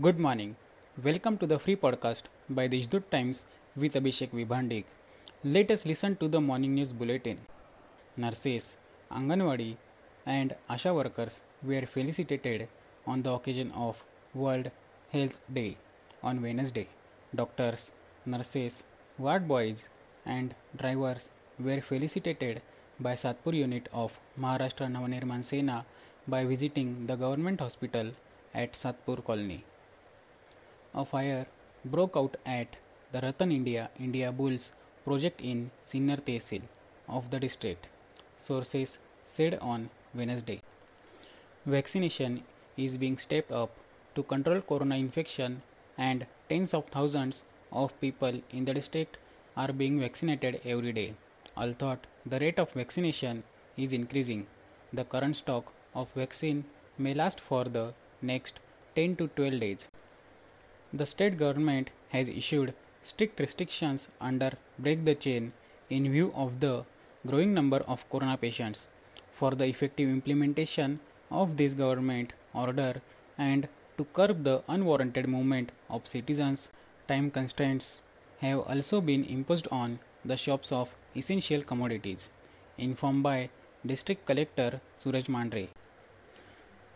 Good morning. Welcome to the free podcast by the Deshdoot Times with Abhishek Vibhandik. Let us listen to the morning news bulletin. Nurses, Anganwadi, and Asha workers were felicitated on the occasion of World Health Day on Wednesday. Doctors, nurses, ward boys, and drivers were felicitated by Satpur unit of Maharashtra Navnirman Sena by visiting the government hospital at Satpur Colony. A fire broke out at the RattanIndia India Bulls project in Sinnar Tehsil of the district, sources said on Wednesday. Vaccination is being stepped up to control corona infection and tens of thousands of people in the district are being vaccinated every day. Although the rate of vaccination is increasing, the current stock of vaccine may last for the next 10 to 12 days. The state government has issued strict restrictions under Break the Chain in view of the growing number of corona patients. For the effective implementation of this government order and to curb the unwarranted movement of citizens, time constraints have also been imposed on the shops of essential commodities, informed by District Collector Suraj Mandhare.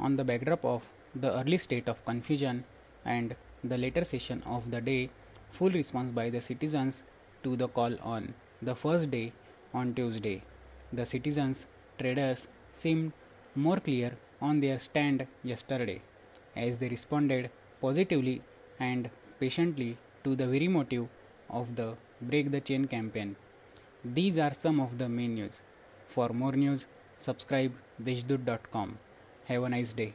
On the backdrop of the early state of confusion and the later session of the day, full response by the citizens to the call on the first day on Tuesday. The citizens, traders seemed more clear on their stand yesterday as they responded positively and patiently to the very motive of the Break the Chain campaign. These are some of the main news. For more news, subscribe deshdoot.com. Have a nice day.